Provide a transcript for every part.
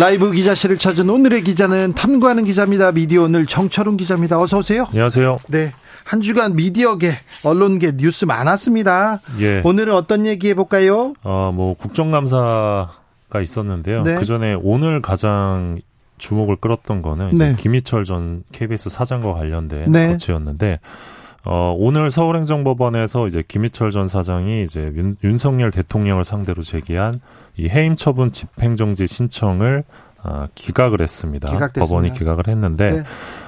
라이브 기자실을 찾은 오늘의 기자는 탐구하는 기자입니다. 미디어 오늘 정철웅 기자입니다. 어서 오세요. 안녕하세요. 네. 한 주간 미디어계, 언론계 뉴스 많았습니다. 예. 오늘은 어떤 얘기 해볼까요? 어, 뭐 국정감사가 있었는데요. 네. 그 전에 오늘 가장 주목을 끌었던 거는 이제 네. 김희철 전 KBS 사장과 관련된 네. 거치였는데 어, 오늘 서울행정법원에서 이제 김희철 전 사장이 이제 윤, 윤석열 대통령을 상대로 제기한 이 해임 처분 집행정지 신청을 아, 기각을 했습니다. 기각됐습니다. 법원이 기각을 했는데 네.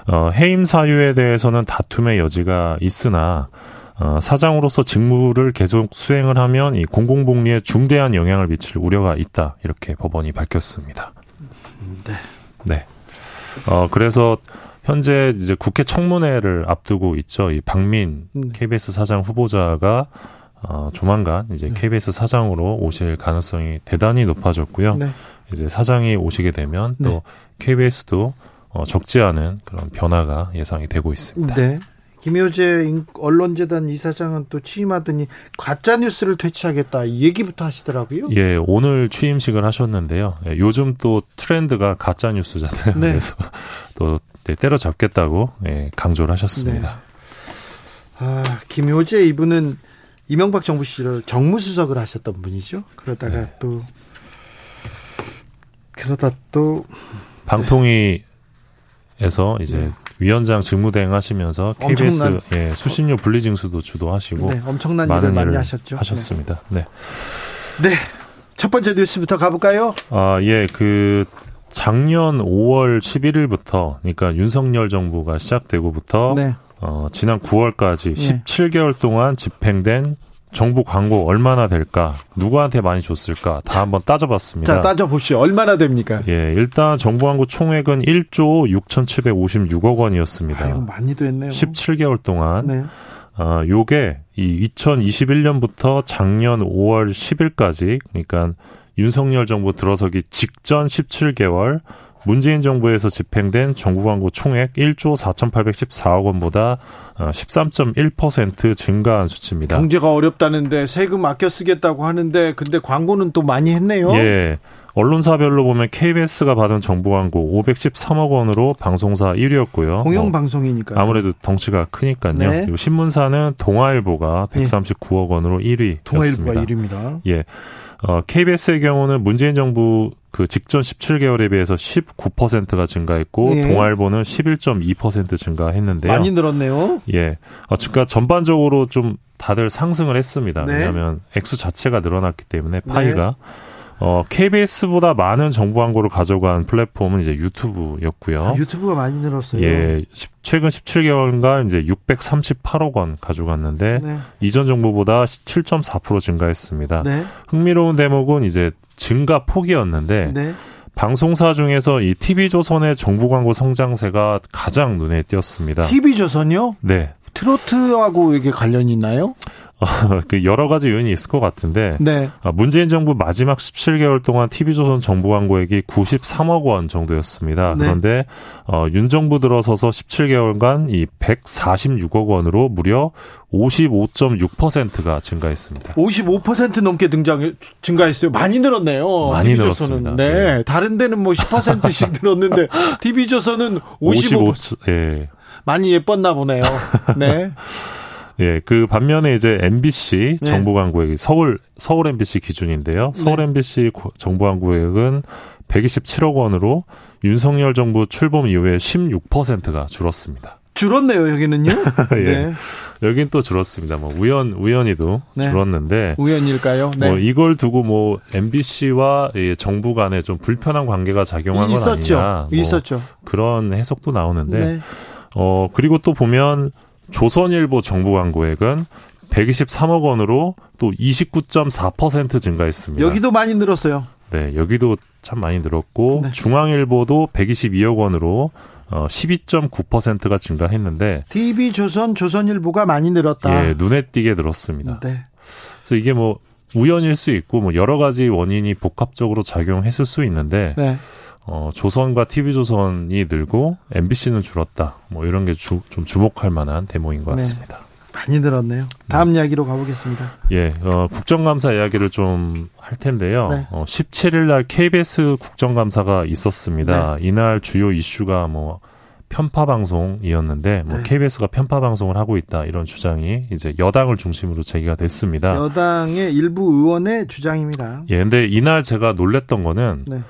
어, 해임 사유에 대해서는 다툼의 여지가 있으나 어, 사장으로서 직무를 계속 수행을 하면 이 공공복리에 중대한 영향을 미칠 우려가 있다 이렇게 법원이 밝혔습니다. 네. 네. 어, 그래서 현재 이제 국회 청문회를 앞두고 있죠. 이 박민 음. KBS 사장 후보자가 어, 조만간 이제 네. KBS 사장으로 오실 가능성이 대단히 높아졌고요. 네. 이제 사장이 오시게 되면 네. 또 KBS도 어, 적지 않은 그런 변화가 예상이 되고 있습니다. 네. 김효재 인- 언론재단 이사장은 또 취임하더니 가짜 뉴스를 퇴치하겠다 이 얘기부터 하시더라고요. 예, 오늘 취임식을 하셨는데요. 예, 요즘 또 트렌드가 가짜 뉴스잖아요. 네. 그래서 또 네, 때려잡겠다고 예, 강조를 하셨습니다. 아, 김효재 이분은 이명박 정부 시절 정무수석을 하셨던 분이죠. 그러다가 네. 또 그러다 또 방통위에서 이제 네. 위원장 직무대행 하시면서 KBS 예, 수신료 분리징수도 주도하시고 네, 엄청난 일을 많이 하셨죠. 하셨습니다. 네. 네. 네. 첫 번째 뉴스부터 가볼까요? 아, 예, 그, 작년 5월 11일부터, 그러니까 윤석열 정부가 시작되고부터, 네. 어, 지난 9월까지 네. 17개월 동안 집행된 정부 광고 얼마나 될까, 누구한테 많이 줬을까, 다 한번 따져봤습니다. 자, 따져보시오. 얼마나 됩니까? 예, 일단 정부 광고 총액은 1조 6,756억 원이었습니다. 아이고, 많이도 했네요. 17개월 동안. 네. 어, 요게 이 2021년부터 작년 5월 10일까지 그러니까 윤석열 정부 들어서기 직전 17개월 문재인 정부에서 집행된 정부 광고 총액 1조 4,814억 원보다 어, 13.1% 증가한 수치입니다. 경제가 어렵다는데 세금 아껴 쓰겠다고 하는데 근데 광고는 또 많이 했네요. 예. 언론사별로 보면 KBS가 받은 정부 광고 513억 원으로 방송사 1위였고요. 공영 뭐 방송이니까. 아무래도 덩치가 크니까요. 네. 그리고 신문사는 동아일보가 예. 139억 원으로 1위였습니다. 통화일보가 1위입니다. 예. 어, KBS의 경우는 문재인 정부 그 직전 17개월에 비해서 19%가 증가했고 예. 동아일보는 11.2% 증가했는데요. 많이 늘었네요. 예. 어, 그러니까 전반적으로 좀 다들 상승을 했습니다. 네. 왜냐하면 액수 자체가 늘어났기 때문에 파이가 어, KBS보다 많은 정부 광고를 가져간 플랫폼은 이제 유튜브였고요. 아, 유튜브가 많이 늘었어요. 예, 십- 최근 17개월간 이제 638억 원 가져갔는데 네. 이전 정부보다 7.4% 증가했습니다. 네. 흥미로운 대목은 이제 증가 폭이었는데 네. 방송사 중에서 이 TV조선의 정부 광고 성장세가 가장 눈에 띄었습니다. TV조선요? 네. 트로트하고 이게 관련이 있나요? 그 여러 가지 요인이 있을 것 같은데 네. 아, 문재인 정부 마지막 17개월 동안 TV조선 정부 광고액이 93억 원 정도였습니다. 네. 그런데 어, 윤 정부 들어서서 17개월간 이 146억 원으로 무려 55.6%가 증가했습니다. 55% 넘게 등장 증가했어요. 많이 늘었네요. 많이 TV조선은. 늘었습니다. 네. 네. 다른 데는 뭐 10%씩 늘었는데 TV조선은 55 55 예. 많이 예뻤나 보네요. 네. 예, 그 반면에 이제 MBC 네. 정부 광고액이 서울 서울 MBC 기준인데요. 서울 네. MBC 고- 정부 광고액은 127억 원으로 윤석열 정부 출범 이후에 16%가 줄었습니다. 줄었네요, 여기는요. 예. 네. 여긴 또 줄었습니다. 뭐 우연 우연히도 네. 줄었는데 우연일까요? 네. 뭐 이걸 두고 뭐 MBC와 정부 간에 좀 불편한 관계가 작용한 건 있었죠. 아니냐. 뭐 있었죠. 그런 해석도 나오는데 네. 어 그리고 또 보면 조선일보 정부 광고액은 123억 원으로 또 29.4% 증가했습니다. 여기도 많이 늘었어요. 네, 여기도 참 많이 늘었고 네. 중앙일보도 122억 원으로 어 12.9%가 증가했는데 TV조선, 조선일보가 많이 늘었다. 예, 눈에 띄게 늘었습니다. 네. 그래서 이게 뭐 우연일 수 있고 뭐 여러 가지 원인이 복합적으로 작용했을 수 있는데 네. 어, 조선과 TV조선이 늘고 MBC는 줄었다. 뭐 이런 게 좀 주목할 만한 대목인 것 네. 같습니다. 네. 많이 늘었네요. 다음 네. 이야기로 가보겠습니다. 예, 어, 국정감사 이야기를 좀 할 텐데요. 네. 어, 17일 날 KBS 국정감사가 있었습니다. 네. 이날 주요 이슈가 뭐 편파 방송이었는데 뭐 네. KBS가 편파 방송을 하고 있다 이런 주장이 이제 여당을 중심으로 제기가 됐습니다. 여당의 일부 의원의 주장입니다. 예, 근데 이날 제가 놀랬던 거는 네.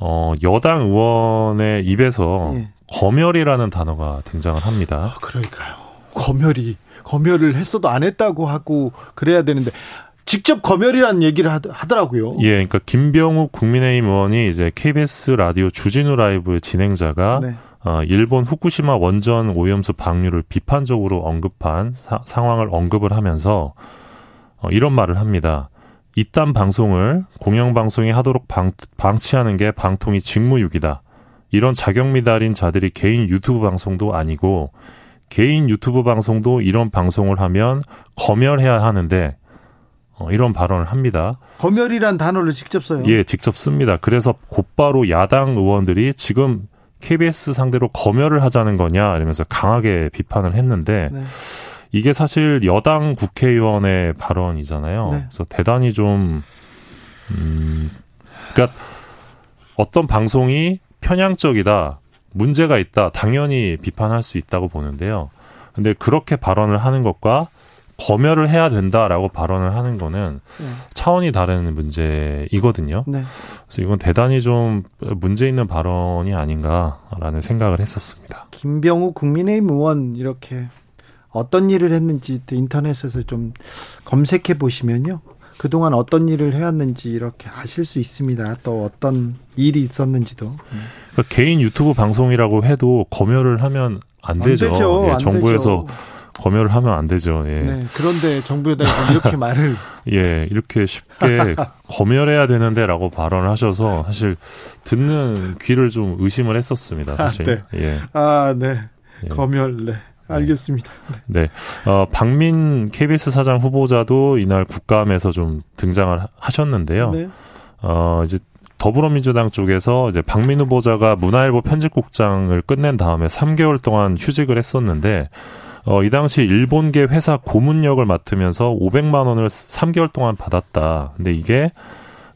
어, 여당 의원의 입에서 예. 검열이라는 단어가 등장을 합니다. 아, 그러니까요. 검열이 검열을 했어도 안 했다고 하고 그래야 되는데 직접 검열이라는 얘기를 하더라고요. 예, 그러니까 김병욱 국민의힘 의원이 이제 KBS 라디오 주진우 라이브 진행자가 네. 어, 일본 후쿠시마 원전 오염수 방류를 비판적으로 언급한 사, 상황을 언급을 하면서 어, 이런 말을 합니다. 이딴 방송을 공영방송이 하도록 방, 방치하는 게 방통위 직무유기다. 이런 자격 미달인 자들이 개인 유튜브 방송도 아니고 개인 유튜브 방송도 이런 방송을 하면 검열해야 하는데 어, 이런 발언을 합니다. 검열이란 단어를 직접 써요? 예, 직접 씁니다. 그래서 곧바로 야당 의원들이 지금 KBS 상대로 검열을 하자는 거냐 이러면서 강하게 비판을 했는데 네. 이게 사실 여당 국회의원의 발언이잖아요. 네. 그래서 대단히 좀, 음, 그니까 어떤 방송이 편향적이다, 문제가 있다, 당연히 비판할 수 있다고 보는데요. 근데 그렇게 발언을 하는 것과 검열을 해야 된다라고 발언을 하는 거는 네. 차원이 다른 문제이거든요. 네. 그래서 이건 대단히 좀 문제 있는 발언이 아닌가라는 생각을 했었습니다. 김병우 국민의힘 의원 이렇게 어떤 일을 했는지 인터넷에서 좀 검색해 보시면요. 그동안 어떤 일을 해왔는지 이렇게 아실 수 있습니다. 또 어떤 일이 있었는지도. 그러니까 개인 유튜브 방송이라고 해도 검열을 하면 안 되죠. 안 되죠. 예, 안 정부에서 되죠. 검열을 하면 안 되죠. 예. 네, 그런데 정부에다 이렇게 말을 예 이렇게 쉽게 검열해야 되는데라고 발언을 하셔서 사실 듣는 귀를 좀 의심을 했었습니다. 사실. 아, 네. 예. 아 네. 예. 검열 네. 네. 알겠습니다. 네. 어, 박민 KBS 사장 후보자도 이날 국감에서 좀 등장을 하셨는데요. 네. 어, 이제 더불어민주당 쪽에서 이제 박민 후보자가 문화일보 편집국장을 끝낸 다음에 3개월 동안 휴직을 했었는데 어, 이 당시 일본계 회사 고문역을 맡으면서 500만 원을 3개월 동안 받았다. 근데 이게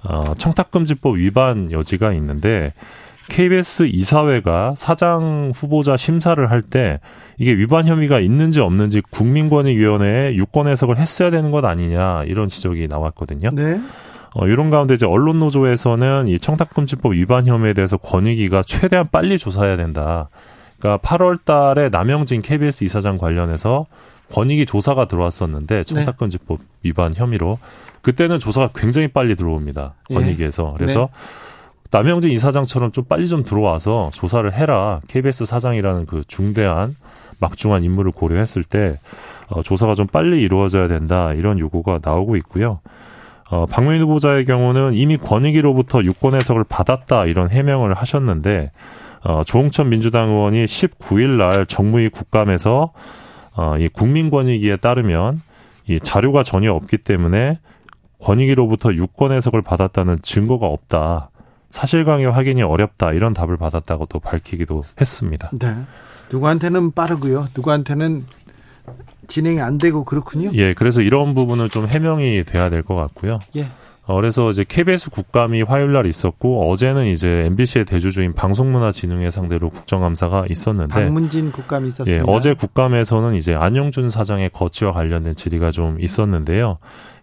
어, 청탁금지법 위반 여지가 있는데 KBS 이사회가 사장 후보자 심사를 할 때 이게 위반 혐의가 있는지 없는지 국민권익위원회에 유권 해석을 했어야 되는 것 아니냐 이런 지적이 나왔거든요. 네. 어, 이런 가운데 이제 언론 노조에서는 이 청탁금지법 위반 혐의에 대해서 권익위가 최대한 빨리 조사해야 된다. 그러니까 8월 달에 남영진 KBS 이사장 관련해서 권익위 조사가 들어왔었는데 청탁금지법 네. 위반 혐의로 그때는 조사가 굉장히 빨리 들어옵니다. 예. 권익위에서. 그래서 네. 남영진 이사장처럼 좀 빨리 좀 들어와서 조사를 해라. KBS 사장이라는 그 중대한 막중한 임무를 고려했을 때 어, 조사가 좀 빨리 이루어져야 된다. 이런 요구가 나오고 있고요. 어, 박민 후보자의 경우는 이미 권익위로부터 유권 해석을 받았다 이런 해명을 하셨는데 어, 조홍천 민주당 의원이 19일 날 정무위 국감에서 어, 이 국민권익위에 따르면 이 자료가 전혀 없기 때문에 권익위로부터 유권 해석을 받았다는 증거가 없다. 사실관계 확인이 어렵다 이런 답을 받았다고 또 밝히기도 했습니다. 네. 누구한테는 빠르고요. 누구한테는 진행이 안 되고 그렇군요. 예, 그래서 이런 부분은 좀 해명이 돼야 될 것 같고요. 예. 어, 그래서 이제 KBS 국감이 화요일 날 있었고 어제는 이제 MBC의 대주주인 방송문화진흥회 상대로 국정감사가 있었는데 방문진 국감이 있었습니다. 예, 어제 국감에서는 이제 안영준 사장의 거취와 관련된 질의가 좀 있었는데요.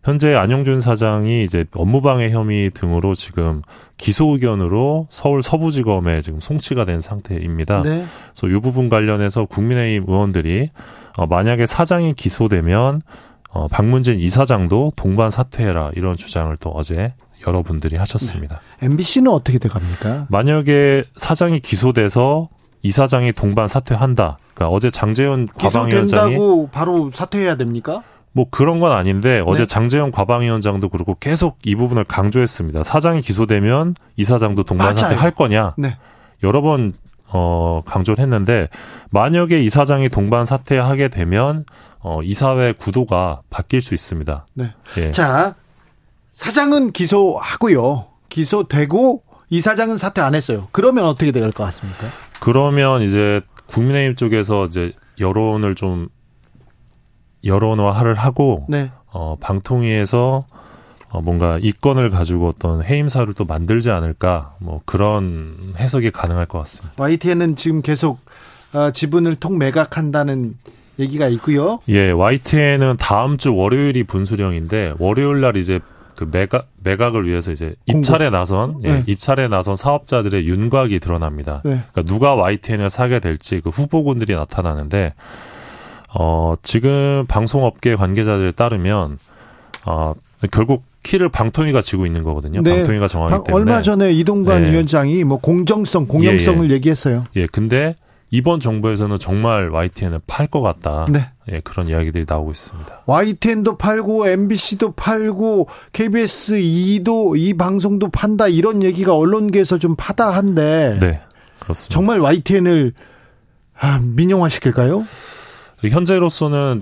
현재 안영준 사장이 이제 업무방해 혐의 등으로 지금 기소 의견으로 서울 서부지검에 지금 송치가 된 상태입니다. 네. 그래서 이 부분 관련해서 국민의힘 의원들이 어, 만약에 사장이 기소되면 어, 박문진 이사장도 동반 사퇴해라 이런 주장을 또 어제 여러분들이 하셨습니다. 네. MBC는 어떻게 돼 갑니까? 만약에 사장이 기소돼서 이사장이 동반 사퇴한다. 그러니까 어제 장재현 과방위원장이 기소된다고 바로 사퇴해야 됩니까? 뭐 그런 건 아닌데 어제 네. 장재영 과방위원장도 그렇고 계속 이 부분을 강조했습니다. 사장이 기소되면 이사장도 동반 사퇴 맞아요. 할 거냐 네. 여러 번 어, 강조를 했는데 만약에 이사장이 동반 사퇴하게 되면 어, 이사회 구도가 바뀔 수 있습니다. 네. 예. 자, 사장은 기소하고요. 기소되고 이사장은 사퇴 안 했어요. 그러면 어떻게 될 것 같습니까? 그러면 이제 국민의힘 쪽에서 이제 여론을 좀 여론화를 하고 네. 어, 방통위에서 어, 뭔가 이건을 가지고 어떤 해임사를 또 만들지 않을까 뭐 그런 해석이 가능할 것 같습니다. YTN은 지금 계속 어, 지분을 통 매각한다는 얘기가 있고요. 예, YTN은 다음 주 월요일이 분수령인데 월요일 날 이제 그 매각 매각을 위해서 이제. 입찰에 나선 예, 네. 입찰에 나선 사업자들의 윤곽이 드러납니다. 네. 그러니까 누가 YTN을 사게 될지 그 후보군들이 나타나는데 어 지금 방송업계 관계자들에 따르면 어 결국 키를 방통위가 쥐고 있는 거거든요. 네. 방통위가 정하기 방- 때문에 얼마 전에 이동관 네. 위원장이 뭐 공정성, 공영성을 얘기했어요. 예, 근데 이번 정부에서는 정말 YTN을 팔 것 같다. 네. 예, 그런 이야기들이 나오고 있습니다. YTN도 팔고 MBC도 팔고 KBS 2도 이 방송도 판다 이런 얘기가 언론계에서 좀 파다한데 네, 그렇습니다. 정말 YTN을 아, 민영화 시킬까요? 현재로서는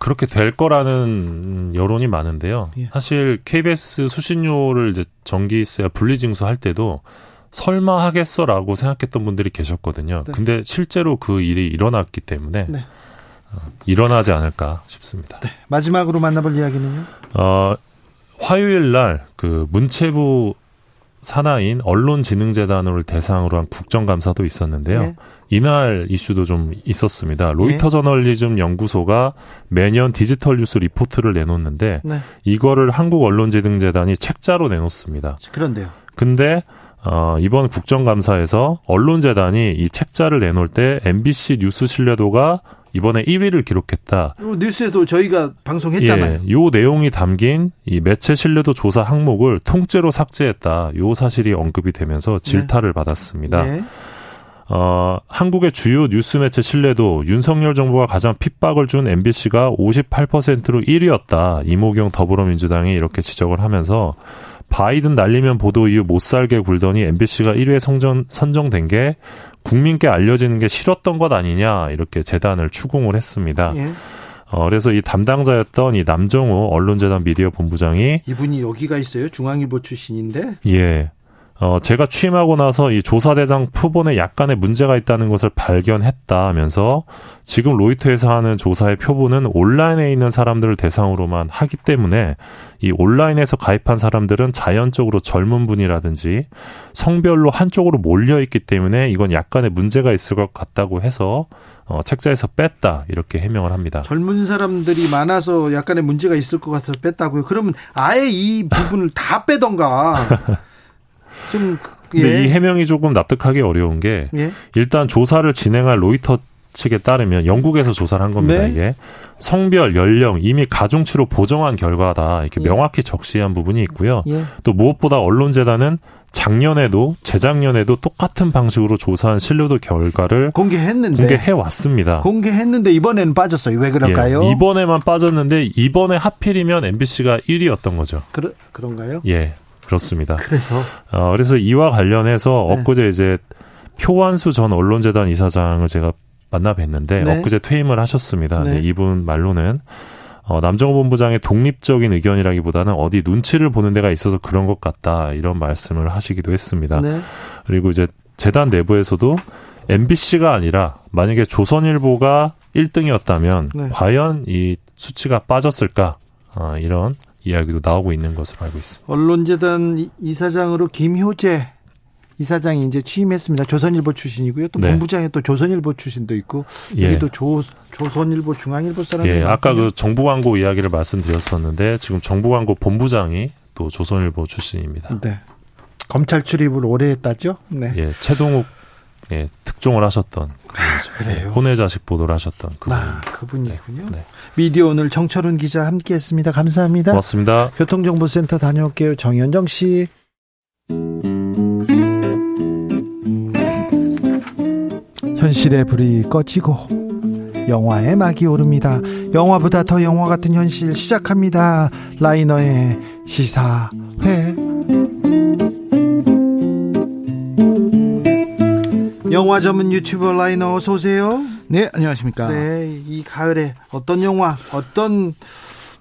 그렇게 될 거라는 여론이 많은데요. 예. 사실 KBS 수신료를 이제 전기세 분리징수 할 때도 설마 하겠어라고 생각했던 분들이 계셨거든요. 네. 근데 실제로 그 일이 일어났기 때문에 네. 어, 일어나지 않을까 싶습니다. 마지막으로 만나볼 이야기는요. 어, 화요일 날 그 문체부 산하인 언론진흥재단을 대상으로 한 국정감사도 있었는데요. 예. 이날 이슈도 좀 있었습니다. 로이터 저널리즘 연구소가 매년 디지털 뉴스 리포트를 내놓는데 네. 이거를 한국언론진흥재단이 책자로 내놓습니다. 그런데요. 근데 어, 이번 국정감사에서 언론재단이 이 책자를 내놓을 때 MBC 뉴스 신뢰도가 이번에 1위를 기록했다. 요 뉴스에도 저희가 방송했잖아요. 예, 요 내용이 담긴 이 매체 신뢰도 조사 항목을 통째로 삭제했다. 요 사실이 언급이 되면서 질타를 받았습니다. 네. 어, 한국의 주요 뉴스 매체 신뢰도 윤석열 정부가 가장 핍박을 준 MBC가 58%로 1위였다. 이모경 더불어민주당이 이렇게 지적을 하면서 바이든 날리면 보도 이후 못 살게 굴더니 MBC가 1위에 성전, 선정된 게 국민께 알려지는 게 싫었던 것 아니냐 이렇게 재단을 추궁을 했습니다. 예. 어, 그래서 이 담당자였던 이 남정호 언론재단 미디어 본부장이 이분이 여기가 있어요. 중앙일보 출신인데. 예. 어, 제가 취임하고 나서 이 조사 대상 표본에 약간의 문제가 있다는 것을 발견했다 하면서 지금 로이터에서 하는 조사의 표본은 온라인에 있는 사람들을 대상으로만 하기 때문에 이 온라인에서 가입한 사람들은 자연적으로 젊은 분이라든지 성별로 한쪽으로 몰려 있기 때문에 이건 약간의 문제가 있을 것 같다고 해서 어, 책자에서 뺐다 이렇게 해명을 합니다. 젊은 사람들이 많아서 약간의 문제가 있을 것 같아서 뺐다고요. 그러면 아예 이 부분을 다 빼던가. 좀 근데 예. 이 해명이 조금 납득하기 어려운 게 예. 일단 조사를 진행할 로이터 측에 따르면 영국에서 조사를 한 겁니다. 네. 이게 성별, 연령 이미 가중치로 보정한 결과다 이렇게 예. 명확히 적시한 부분이 있고요. 예. 또 무엇보다 언론재단은 작년에도 재작년에도 똑같은 방식으로 조사한 신뢰도 결과를 공개했는데 공개해 왔습니다. 공개했는데 이번에는 빠졌어요. 왜 그럴까요? 예, 이번에만 빠졌는데 이번에 하필이면 MBC가 1위였던 거죠. 그러, 그런가요? 예, 그렇습니다. 그래서 어, 그래서 이와 관련해서 네. 엊그제 이제 표완수 전 언론재단 이사장을 제가 만나 뵀는데 네. 엊그제 퇴임을 하셨습니다. 네. 네, 이분 말로는 어, 남정호 본부장의 독립적인 의견이라기보다는 어디 눈치를 보는 데가 있어서 그런 것 같다 이런 말씀을 하시기도 했습니다. 네. 그리고 이제 재단 내부에서도 MBC가 아니라 만약에 조선일보가 1등이었다면 네. 과연 이 수치가 빠졌을까 어, 이런 이야기도 나오고 있는 것으로 알고 있습니다. 언론재단 이- 이사장으로 김효재 이사장이 이제 취임했습니다. 조선일보 출신이고요. 또 네. 본부장에 또 조선일보 출신도 있고 예. 여기도 조 조선일보 중앙일보 사람이 예, 아까. 그 정부 광고 이야기를 말씀드렸었는데 지금 정부 광고 본부장이 또 조선일보 출신입니다. 네. 검찰 출입을 오래 했다죠? 네. 예, 최동욱 예, 특종을 하셨던 그래요? 혼외 자식 보도를 하셨던 그분. 아, 그분이군요. 네. 미디어 오늘 정철훈 기자 함께했습니다. 감사합니다. 고맙습니다. 교통정보센터 다녀올게요. 정현정 씨. 현실의 불이 꺼지고 영화의 막이 오릅니다. 영화보다 더 영화 같은 현실 시작합니다. 라이너의 시사회. 영화 전문 유튜버 라이너 어서 오세요. 네, 안녕하십니까. 네, 이 가을에 어떤 영화, 어떤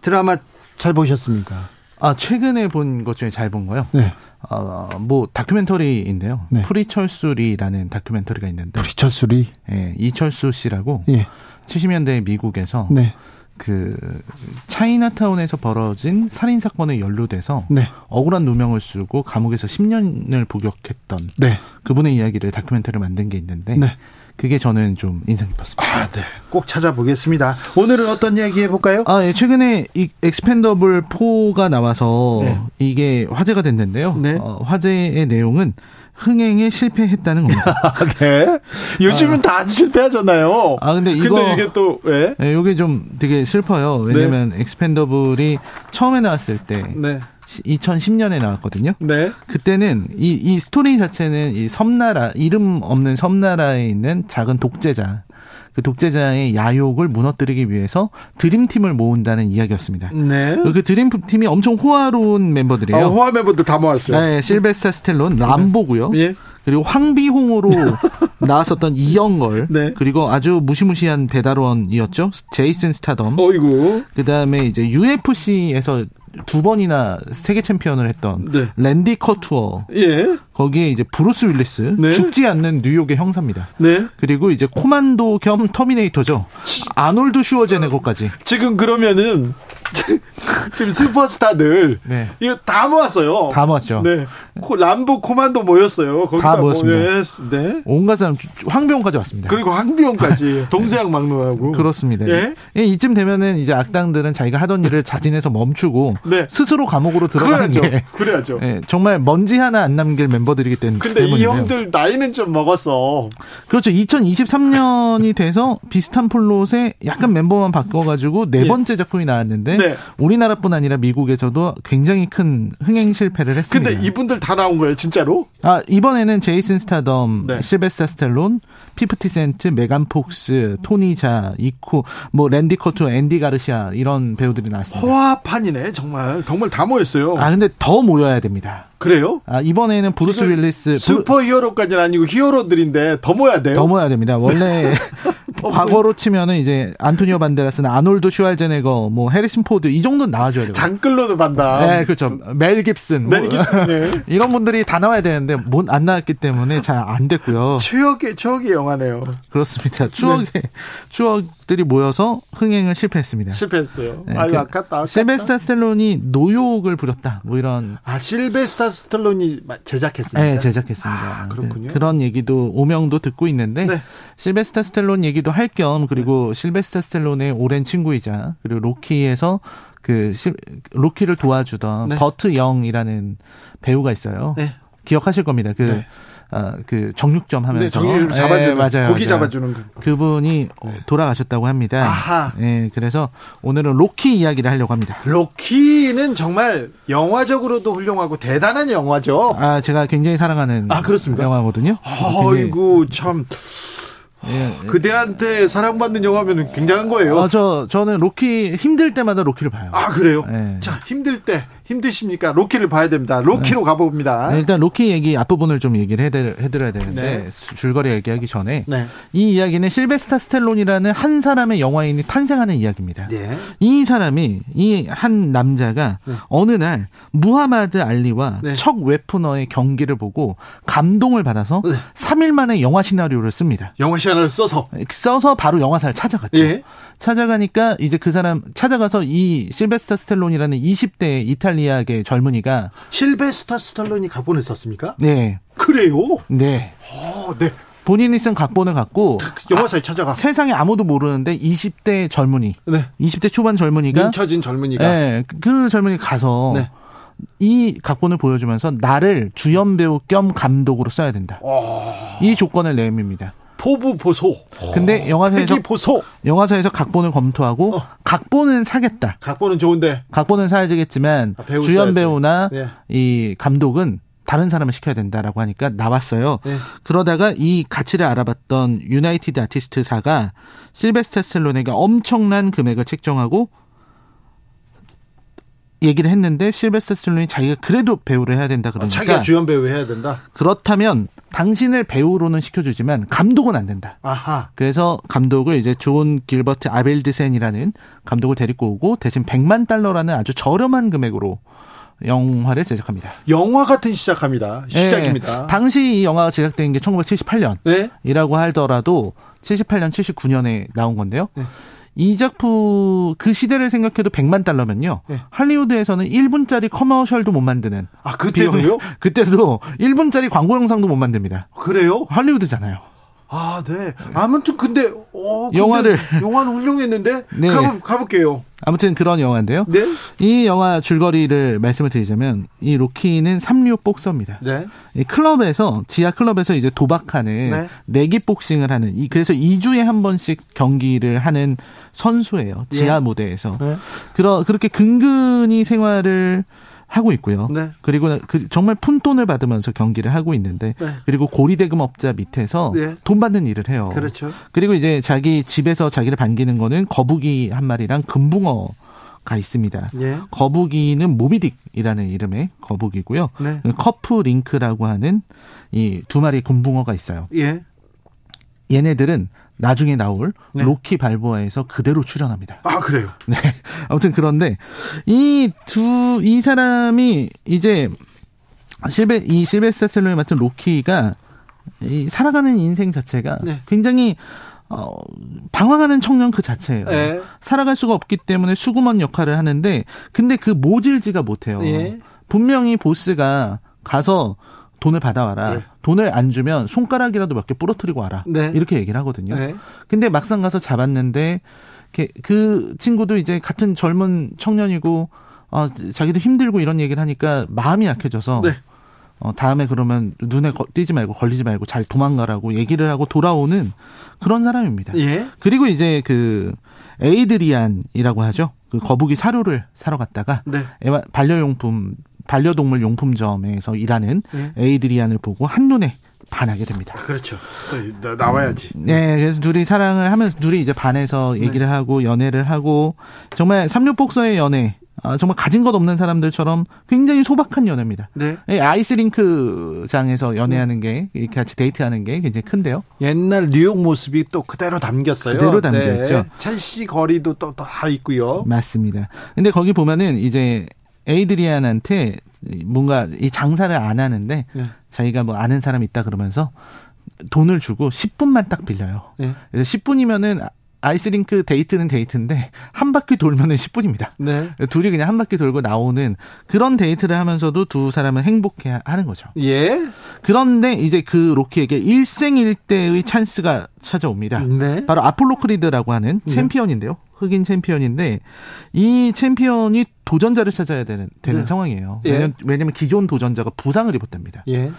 드라마 잘 보셨습니까? 아, 최근에 본 것 중에 잘 본 거요? 네. 어, 뭐 다큐멘터리인데요. 네. 프리철수리라는 다큐멘터리가 있는데 Free Chol Soo Lee. 예, 이철수 씨라고 예. 70년대 미국에서 네. 그 차이나타운에서 벌어진 살인 사건에 연루돼서 네. 억울한 누명을 쓰고 감옥에서 10년을 복역했던 네. 그분의 이야기를 다큐멘터리를 만든 게 있는데 네. 그게 저는 좀 인상 깊었습니다. 아, 네. 꼭 찾아보겠습니다. 오늘은 어떤 이야기 해볼까요? 아, 예, 최근에 이 Expendable 4가 나와서 네. 이게 화제가 됐는데요. 네. 어, 화제의 내용은 흥행에 실패했다는 겁니다. 네. 요즘은 다 실패하잖아요. 아, 근데 이거 근데 이게 또, 왜? 네, 이게 좀 되게 슬퍼요. 왜냐면 Expendable이 처음에 나왔을 때 네. 2010년에 나왔거든요. 네. 그때는 이, 이 스토리 자체는 이 섬나라, 이름 없는 섬나라에 있는 작은 독재자, 그 독재자의 야욕을 무너뜨리기 위해서 드림팀을 모은다는 이야기였습니다. 네. 그 드림팀이 엄청 호화로운 멤버들이에요. 어, 호화 멤버들 다 모았어요. 네, 실베스타 스텔론, 람보고요. 예. 그리고 황비홍으로 나왔었던 이연걸. 네. 그리고 아주 무시무시한 배달원이었죠. 제이슨 스타뎀. 어이구. 그다음에 이제 UFC에서 두 번이나 세계 챔피언을 했던 네. 랜디 커투어. 예. 거기에 이제 브루스 윌리스. 네. 죽지 않는 뉴욕의 형사입니다. 네. 그리고 이제 코만도 겸 터미네이터죠. 아놀드 슈워제네거까지. 지금 그러면은, 지금 슈퍼스타들, 네. 이거 다 모았어요. 다 모았죠. 네. 코, 람보 코만도 모였어요. 다 모였습니다. 모였- 네. 온갖 사람 황비홍까지 왔습니다. 그리고 황비홍까지 동서양 막론하고. 그렇습니다. 예? 예, 이쯤 되면은 이제 악당들은 자기가 하던 일을 자진해서 멈추고 네. 스스로 감옥으로 들어가는 그래야죠. 게 그래야죠. 예, 정말 먼지 하나 안 남길 멤버 들이기 때문에 근데 이. 형들 나이는 좀 먹었어. 그렇죠. 2023년이 돼서 비슷한 플롯에 약간 멤버만 바꿔가지고 네 예. 번째 작품이 나왔는데 네. 우리나라뿐 아니라 미국에서도 굉장히 큰 흥행 실패를 했습니다. 근데 이분들 다 나온 거예요, 진짜로? 아 이번에는 제이슨 스타뎀, 네. 실베스타 스텔론, 피프티 센트, 메간 폭스, 토니 자, 이코, 뭐 랜디 커투, 앤디 가르시아 이런 배우들이 나왔습니다. 호화판이네, 정말. 정말 다 모였어요. 아 근데 더 모여야 됩니다. 그래요? 아 이번에는 브루스 윌리스, 슈퍼 히어로까지는 아니고 히어로들인데 더 모여야 돼요? 더 모여야 됩니다. 원래 과거로 치면은 이제 안토니오 반데라스나 아놀드 슈왈제네거, 뭐 해리슨 포드 이 정도는 나와줘야 돼요. 장클로드 반담. 네, 그렇죠. 멜 깁슨, 멜뭐 깁슨, 네. 이런 분들이 다 나와야 되는데 못 안 나왔기 때문에 잘 안 됐고요. 추억의, 추억의 영화네요. 그렇습니다. 추억의 추억 들이 모여서 흥행을 실패했습니다. 실패했어요. 네, 아유, 그 아깝다. 아깝다. 실베스타 스텔론이 노욕을 부렸다. 뭐 이런 아, 실베스타 스텔론이 제작했습니다. 네, 제작했습니다. 아, 그렇군요. 그, 런 얘기도 오명도 듣고 있는데 네. 실베스타 스텔론 얘기도 할 겸 그리고 실베스타 스텔론의 오랜 친구이자 그리고 로키에서 그 실- 로키를 도와주던 네. 버트 영이라는 배우가 있어요. 네. 기억하실 겁니다. 그 네. 아, 그 정육점 하면서 네, 정의를 잡아주는, 예, 맞아요, 고기 맞아요. 잡아주는 거. 그분이 돌아가셨다고 합니다. 아하. 예, 그래서 오늘은 로키 이야기를 하려고 합니다. 로키는 정말 영화적으로도 훌륭하고 대단한 영화죠. 아, 제가 굉장히 사랑하는 아, 그렇습니까? 영화거든요. 아이고, 참. 예, 그대한테 사랑받는 영화면 굉장한 거예요. 어, 저, 저는 로키, 힘들 때마다 로키를 봐요. 아, 그래요? 네. 자, 힘들 때, 힘드십니까? 로키를 봐야 됩니다. 로키로 가봅니다. 네, 일단 로키 얘기 앞부분을 좀 얘기를 해드, 해드려야 되는데, 네. 수- 줄거리 얘기하기 전에, 네. 이 이야기는 실베스타 스텔론이라는 한 사람의 영화인이 탄생하는 이야기입니다. 네. 이 사람이, 이 한 남자가 어느 날 무하마드 알리와 네. 척 웨프너의 경기를 보고 감동을 받아서 네. 3일 만에 영화 시나리오를 씁니다. 영화 시간을 써서. 써서 바로 영화사를 찾아갔죠. 예. 찾아가니까 이제 그 사람 찾아가서 이 실베스타 스텔론이라는 20대 이탈리 아계 젊은이가 실베스타 스탈론이 각본을 썼습니까? 네, 그래요? 네 어, 네. 본인이 쓴 각본을 갖고 영화사에 찾아가. 세상에 아무도 모르는데 20대 젊은이, 네. 20대 초반 젊은이가 민처진 젊은이가. 네, 그 젊은이 가서 네. 이 각본을 보여주면서 나를 주연 배우 겸 감독으로 써야 된다. 이 조건을 내밉니다. 포부 보소. 근데 영화사에서 획기 보소. 영화사에서 각본을 검토하고 어. 각본은 사겠다. 각본은 좋은데. 각본은 사야겠지만 아, 배우 주연. 배우나 네. 이 감독은 다른 사람을 시켜야 된다라고 하니까 나왔어요. 네. 그러다가 이 가치를 알아봤던 유나이티드 아티스트사가 실베스타 스텔론에게 엄청난 금액을 책정하고 얘기를 했는데 실베스타 스텔론이 자기가 그래도 배우를 해야 된다 그러니까 자기가 주연 배우 해야 된다. 그렇다면 당신을 배우로는 시켜주지만 감독은 안 된다. 아하. 그래서 감독을 이제 존 길버트 아빌드센이라는 감독을 데리고 오고 대신 100만 달러라는 아주 저렴한 금액으로 영화를 제작합니다. 영화 같은 시작합니다. 시작입니다. 예, 당시 이 영화가 제작된 게 1978년. 네. 이라고 하더라도 78년, 79년에 나온 건데요. 네. 이 작품 그 시대를 생각해도 100만 달러면요. 네. 할리우드에서는 1분짜리 commercial도 못 만드는 아 그때도요? 그때도 1분짜리 광고 영상도 못 만듭니다. 그래요? 할리우드잖아요. 아, 네. 아무튼 근데 어, 근데 영화를. 영화는 훌륭했는데 네. 가보, 가볼게요. 아무튼 그런 영화인데요. 네. 이 영화 줄거리를 말씀을 드리자면 이 로키는 삼류 복서입니다. 네. 이 클럽에서 지하 클럽에서 이제 도박하는 네. 내기 복싱을 하는 이 그래서 2주에 한 번씩 경기를 하는 선수예요. 지하 예. 무대에서. 네. 그러 그렇게 근근히 생활을 하고 있고요. 네. 그리고 그 정말 푼돈을 받으면서 경기를 하고 있는데 네. 그리고 고리대금 업자 밑에서 네. 돈 받는 일을 해요. 그렇죠. 그리고 이제 자기 집에서 자기를 반기는 거는 거북이 한 마리랑 금붕어 가 있습니다. 예. 거북이는 모비딕이라는 이름의 거북이고요. 네. 커프 링크라고 하는 이 두 마리 금붕어가 있어요. 예. 얘네들은 나중에 나올 네. 로키 발보아에서 그대로 출연합니다. 아, 그래요. 네. 아무튼 그런데 이 두이 사람이 이제 실베 이 실베스타 셀론이 맡은 로키가 이 살아가는 인생 자체가 네. 굉장히 어 방황하는 청년 그 자체예요. 네. 살아갈 수가 없기 때문에 수구먼 역할을 하는데 근데 그 모질지가 못해요. 예. 분명히 보스가 가서 돈을 받아와라. 네. 돈을 안 주면 손가락이라도 몇 개 부러뜨리고 와라. 네. 이렇게 얘기를 하거든요. 네. 근데 막상 가서 잡았는데 그 친구도 이제 같은 젊은 청년이고 아 자기도 힘들고 이런 얘기를 하니까 마음이 약해져서 네. 어 다음에 그러면 눈에 거- 띄지 말고 걸리지 말고 잘 도망가라고 얘기를 하고 돌아오는 그런 사람입니다. 예. 그리고 이제 그 에이드리안이라고 하죠. 그 거북이 사료를 사러 갔다가 네. 반려용품 반려동물 용품점에서 일하는 예. 에이드리안을 보고 한눈에 반하게 됩니다. 아, 그렇죠. 또 나- 나와야지. 네, 그래서 둘이 사랑을 하면서 둘이 이제 반해서 얘기를 하고 연애를 하고 정말 삼류복서의 연애, 아, 정말 가진 것 없는 사람들처럼 굉장히 소박한 연애입니다. 네. 이 아이스링크장에서 연애하는 게 이렇게 같이 데이트하는 게 굉장히 큰데요. 옛날 뉴욕 모습이 또 그대로 담겼어요. 그대로 담겨있죠. 네. 첼시 거리도 또 다 있고요. 맞습니다. 근데 거기 보면은 이제 에이드리안한테 뭔가 이 장사를 안 하는데 네. 자기가 뭐 아는 사람 있다 그러면서 돈을 주고 10분만 딱 빌려요. 네. 그래서 10분이면은 아이스링크 데이트는 데이트인데 한 바퀴 돌면은 10분입니다. 네. 둘이 그냥 한 바퀴 돌고 나오는 그런 데이트를 하면서도 두 사람은 행복해 하는 거죠. 예. 그런데 이제 그 로키에게 일생일대의 찬스가 찾아옵니다. 네. 바로 아폴로 크리드라고 하는 네. 챔피언인데요. 흑인 챔피언인데 이 챔피언이 도전자를 찾아야 되는 되는 네. 상황이에요. 예. 왜냐면, 왜냐면 기존 도전자가 부상을 입었답니다. 예.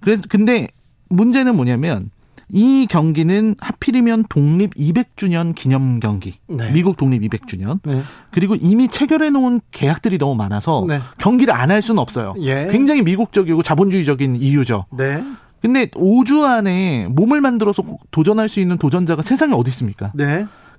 그래서 근데 문제는 뭐냐면 이 경기는 하필이면 독립 200주년 기념 경기. 네. 미국 독립 200주년. 네. 그리고 이미 체결해 놓은 계약들이 너무 많아서 네. 경기를 안 할 수는 없어요. 예. 굉장히 미국적이고 자본주의적인 이유죠. 네. 근데 5주 안에 몸을 만들어서 도전할 수 있는 도전자가 세상에 어디 있습니까?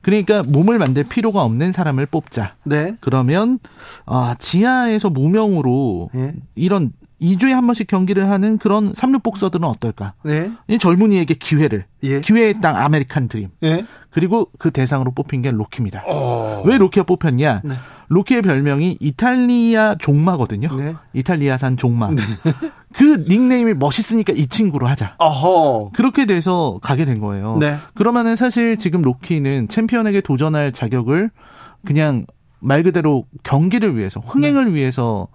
네. 그러니까 몸을 만들 필요가 없는 사람을 뽑자. 네. 그러면 아, 지하에서 무명으로 예. 이런 2주에 한 번씩 경기를 하는 그런 삼류복서들은 어떨까? 네. 이 젊은이에게 기회를 예. 기회의 땅 아메리칸 드림. 예. 그리고 그 대상으로 뽑힌 게 로키입니다. 어. 왜 로키가 뽑혔냐? 네. 로키의 별명이 이탈리아 종마거든요. 네. 이탈리아산 종마. 그 닉네임이 멋있으니까 이 친구로 하자. 어허. 그렇게 돼서 가게 된 거예요. 네. 그러면은 사실 지금 로키는 챔피언에게 도전할 자격을 그냥 말 그대로 경기를 위해서 흥행을 위해서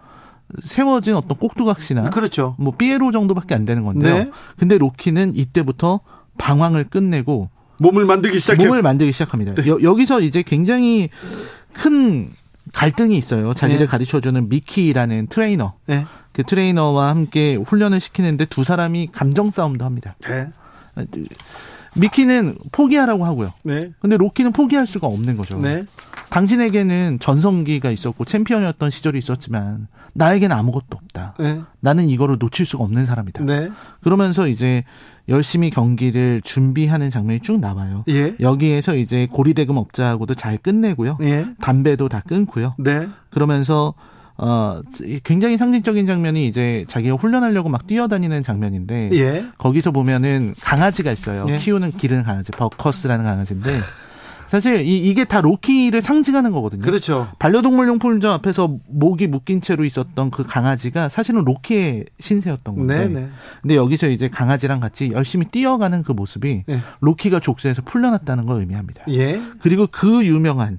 세워진 어떤 꼭두각시나 그렇죠. 뭐 삐에로 정도밖에 안 되는 건데요. 네. 근데 로키는 이때부터 방황을 끝내고 몸을 만들기 시작해요. 몸을 만들기 시작합니다. 네. 여, 여기서 이제 굉장히 큰 갈등이 있어요. 자기를 네. 가르쳐주는 미키라는 트레이너. 네. 그 트레이너와 함께 훈련을 시키는데 두 사람이 감정 싸움도 합니다. 네. 미키는 포기하라고 하고요. 네. 근데 로키는 포기할 수가 없는 거죠. 네. 당신에게는 전성기가 있었고 챔피언이었던 시절이 있었지만 나에게는 아무것도 없다. 네. 나는 이거를 놓칠 수가 없는 사람이다. 네. 그러면서 이제 열심히 경기를 준비하는 장면이 쭉 나와요. 예. 여기에서 이제 고리대금 업자하고도 잘 끝내고요. 예. 담배도 다 끊고요. 네. 그러면서 어 굉장히 상징적인 장면이 이제 자기가 훈련하려고 막 뛰어다니는 장면인데 예. 거기서 보면은 강아지가 있어요. 예. 키우는 기른 강아지, 버커스라는 강아지인데 사실 이, 이게 다 로키를 상징하는 거거든요. 그렇죠. 반려동물 용품점 앞에서 목이 묶인 채로 있었던 그 강아지가 사실은 로키의 신세였던 건데. 네, 네. 근데 여기서 이제 강아지랑 같이 열심히 뛰어가는 그 모습이 예. 로키가 족쇄에서 풀려났다는 걸 의미합니다. 예. 그리고 그 유명한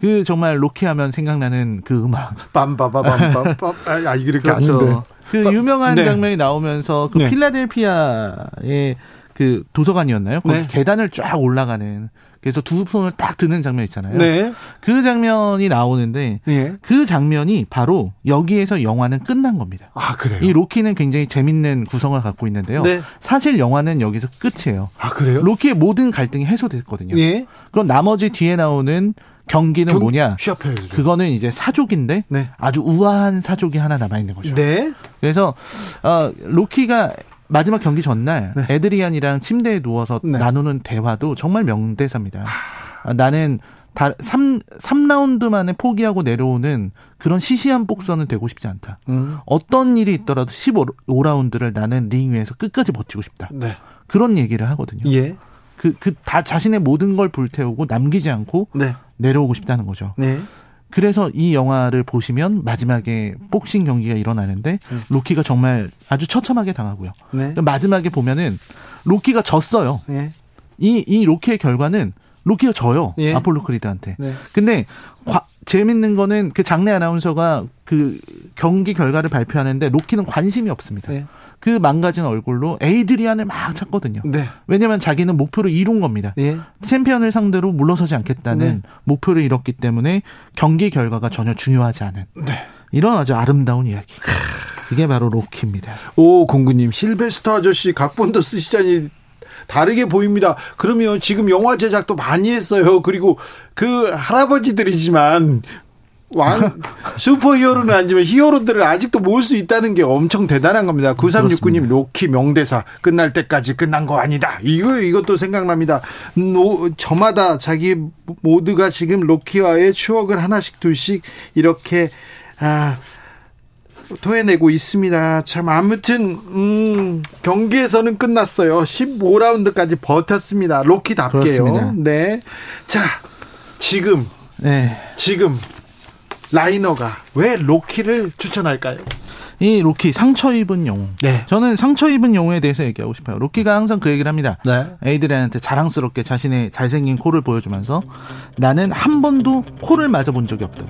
그 정말 로키 하면 생각나는 그 음악. 빰빠바밤빰빰. 아, 아, 이렇게 안 돼. 그 빠- 유명한 네. 장면이 나오면서 그 네. 필라델피아의 그 도서관이었나요? 거기 네. 계단을 쫙 올라가는 그래서 두 손을 딱 드는 장면 있잖아요. 네. 그 장면이 나오는데 예. 그 장면이 바로 여기에서 영화는 끝난 겁니다. 아, 그래요? 이 로키는 굉장히 재밌는 구성을 갖고 있는데요. 네. 사실 영화는 여기서 끝이에요. 아, 그래요? 로키의 모든 갈등이 해소됐거든요. 예. 그럼 나머지 뒤에 나오는 경기는 경- 뭐냐? 취업해야죠. 그거는 이제 사족인데 네. 아주 우아한 사족이 하나 남아 있는 거죠. 네. 그래서 어 로키가 마지막 경기 전날 에드리안이랑 침대에 누워서 네. 나누는 대화도 정말 명대사입니다. 아, 나는 다 3, 3라운드 만에 포기하고 내려오는 그런 시시한 복선은 되고 싶지 않다. 음. 어떤 일이 있더라도 15라운드를 나는 링 위에서 끝까지 버티고 싶다. 네. 그런 얘기를 하거든요. 예. 그, 그, 다 자신의 모든 걸 불태우고 남기지 않고 네. 내려오고 싶다는 거죠. 네. 그래서 이 영화를 보시면 마지막에 복싱 경기가 일어나는데 음. 로키가 정말 아주 처참하게 당하고요. 네. 마지막에 보면은 로키가 졌어요. 예. 이, 이 로키의 결과는 로키가 져요. 예. 아폴로 크리드한테. 네. 근데 과- 재밌는 거는 그 장례 아나운서가 그 경기 결과를 발표하는데 로키는 관심이 없습니다. 네. 그 망가진 얼굴로 에이드리안을 막 찾거든요. 네. 왜냐면 자기는 목표를 이룬 겁니다. 예. 챔피언을 상대로 물러서지 않겠다는 네. 목표를 이뤘기 때문에 경기 결과가 전혀 중요하지 않은 네. 이런 아주 아름다운 이야기. 이게 바로 로키입니다. 오, 공구님, 실베스터 아저씨 각본도 쓰시자니 다르게 보입니다. 그러면 지금 영화 제작도 많이 했어요. 그리고 그 할아버지들이지만 왕 슈퍼히어로는 아니지만 히어로들을 아직도 모을 수 있다는 게 엄청 대단한 겁니다. 9369님 로키 명대사 끝날 때까지 끝난 거 아니다. 이거 이것도 생각납니다. 노, 저마다 자기 모두가 지금 로키와의 추억을 하나씩 둘씩 이렇게 아 토해내고 있습니다. 참 아무튼 음, 경기에서는 끝났어요. 15라운드까지 버텼습니다. 로키답게요. 그렇습니다. 네. 자, 지금 네. 지금 라이너가 왜 로키를 추천할까요? 이 로키 상처 입은 영웅. 네. 저는 상처 입은 영웅에 대해서 얘기하고 싶어요. 로키가 항상 그 얘기를 합니다. 네. 에이드리안한테 자랑스럽게 자신의 잘생긴 코를 보여주면서 나는 한 번도 코를 맞아본 적이 없다.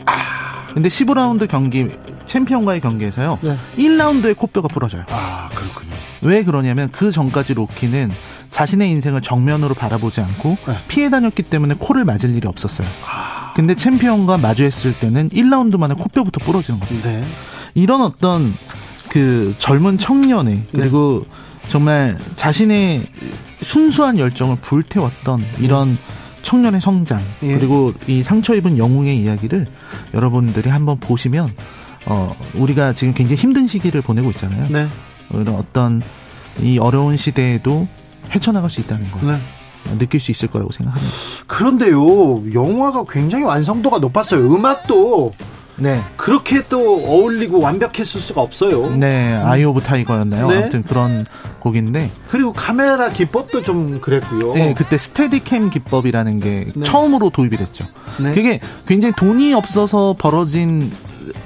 근데 15라운드 경기 챔피언과의 경기에서요. 네. 1라운드에 코뼈가 부러져요. 아, 그렇군요. 왜 그러냐면 그 전까지 로키는 자신의 인생을 정면으로 바라보지 않고 네. 피해 다녔기 때문에 코를 맞을 일이 없었어요. 근데 챔피언과 마주했을 때는 1라운드 만에 코뼈부터 부러지는 거죠. 네. 이런 어떤 그 젊은 청년의 그리고 정말 자신의 순수한 열정을 불태웠던 이런 청년의 성장 예. 그리고 이 상처 입은 영웅의 이야기를 여러분들이 한번 보시면 어 우리가 지금 굉장히 힘든 시기를 보내고 있잖아요. 네. 이런 어떤 이 어려운 시대에도 헤쳐나갈 수 있다는 걸 네. 느낄 수 있을 거라고 생각합니다. 그런데요, 영화가 굉장히 완성도가 높았어요. 음악도 네. 그렇게 또 어울리고 완벽했을 수가 없어요. 네, Eye of Tiger였나요? 네. 아무튼 그런 곡인데 그리고 카메라 기법도 좀 그랬고요. 네, 그때 스테디캠 기법이라는 게 네. 처음으로 도입이 됐죠. 네. 그게 굉장히 돈이 없어서 벌어진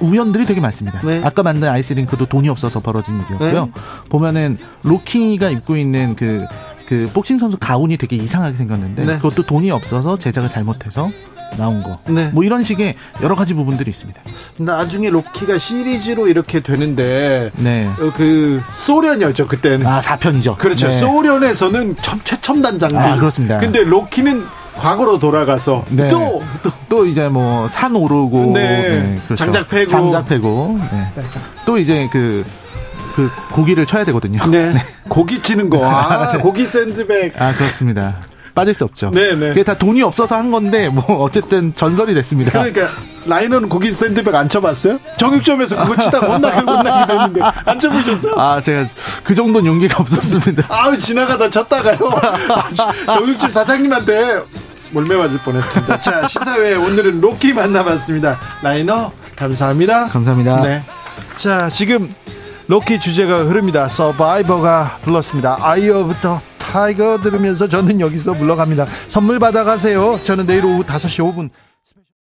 우연들이 되게 많습니다. 네. 아까 만든 아이스링크도 돈이 없어서 벌어진 일이었고요. 네. 보면은 로키가 입고 있는 그, 그 복싱 선수 가운이 되게 이상하게 생겼는데 네. 그것도 돈이 없어서 제작을 잘못해서 나온 거. 네. 뭐 이런 식의 여러 가지 부분들이 있습니다. 나중에 로키가 시리즈로 이렇게 되는데 네. 어, 그 소련이었죠 그때는. 아, 4편이죠. 그렇죠. 네. 소련에서는 첨, 최첨단 장비. 아, 그렇습니다. 근데 로키는 과거로 돌아가서 네. 또, 또 또 이제 뭐 산 오르고 네. 그렇죠. 장작 패고. 장작 패고 네. 또 이제 그, 그 고기를 쳐야 되거든요. 네. 고기 치는 거. 아, 고기 샌드백. 아 그렇습니다. 빠질 수 없죠. 네, 네. 그게 다 돈이 없어서 한 건데 뭐 어쨌든 전설이 됐습니다. 그러니까 라이너는 거기 샌드백 안 쳐봤어요? 정육점에서 그거 치다 혼나게 혼나기도 했는데 안 쳐보셨어요? 아, 제가 그 정도는 용기가 없었습니다. 아우 지나가다 쳤다가요. 정육점 사장님한테 몰매 맞을 뻔했습니다. 자 시사회 오늘은 로키 만나봤습니다. 라이너 감사합니다. 감사합니다. 네. 자 지금 로키 주제가 흐릅니다. Survivor가 불렀습니다. Eye of the Tiger 들으면서 저는 여기서 물러갑니다. 선물 받아가세요. 저는 내일 오후 5시 5분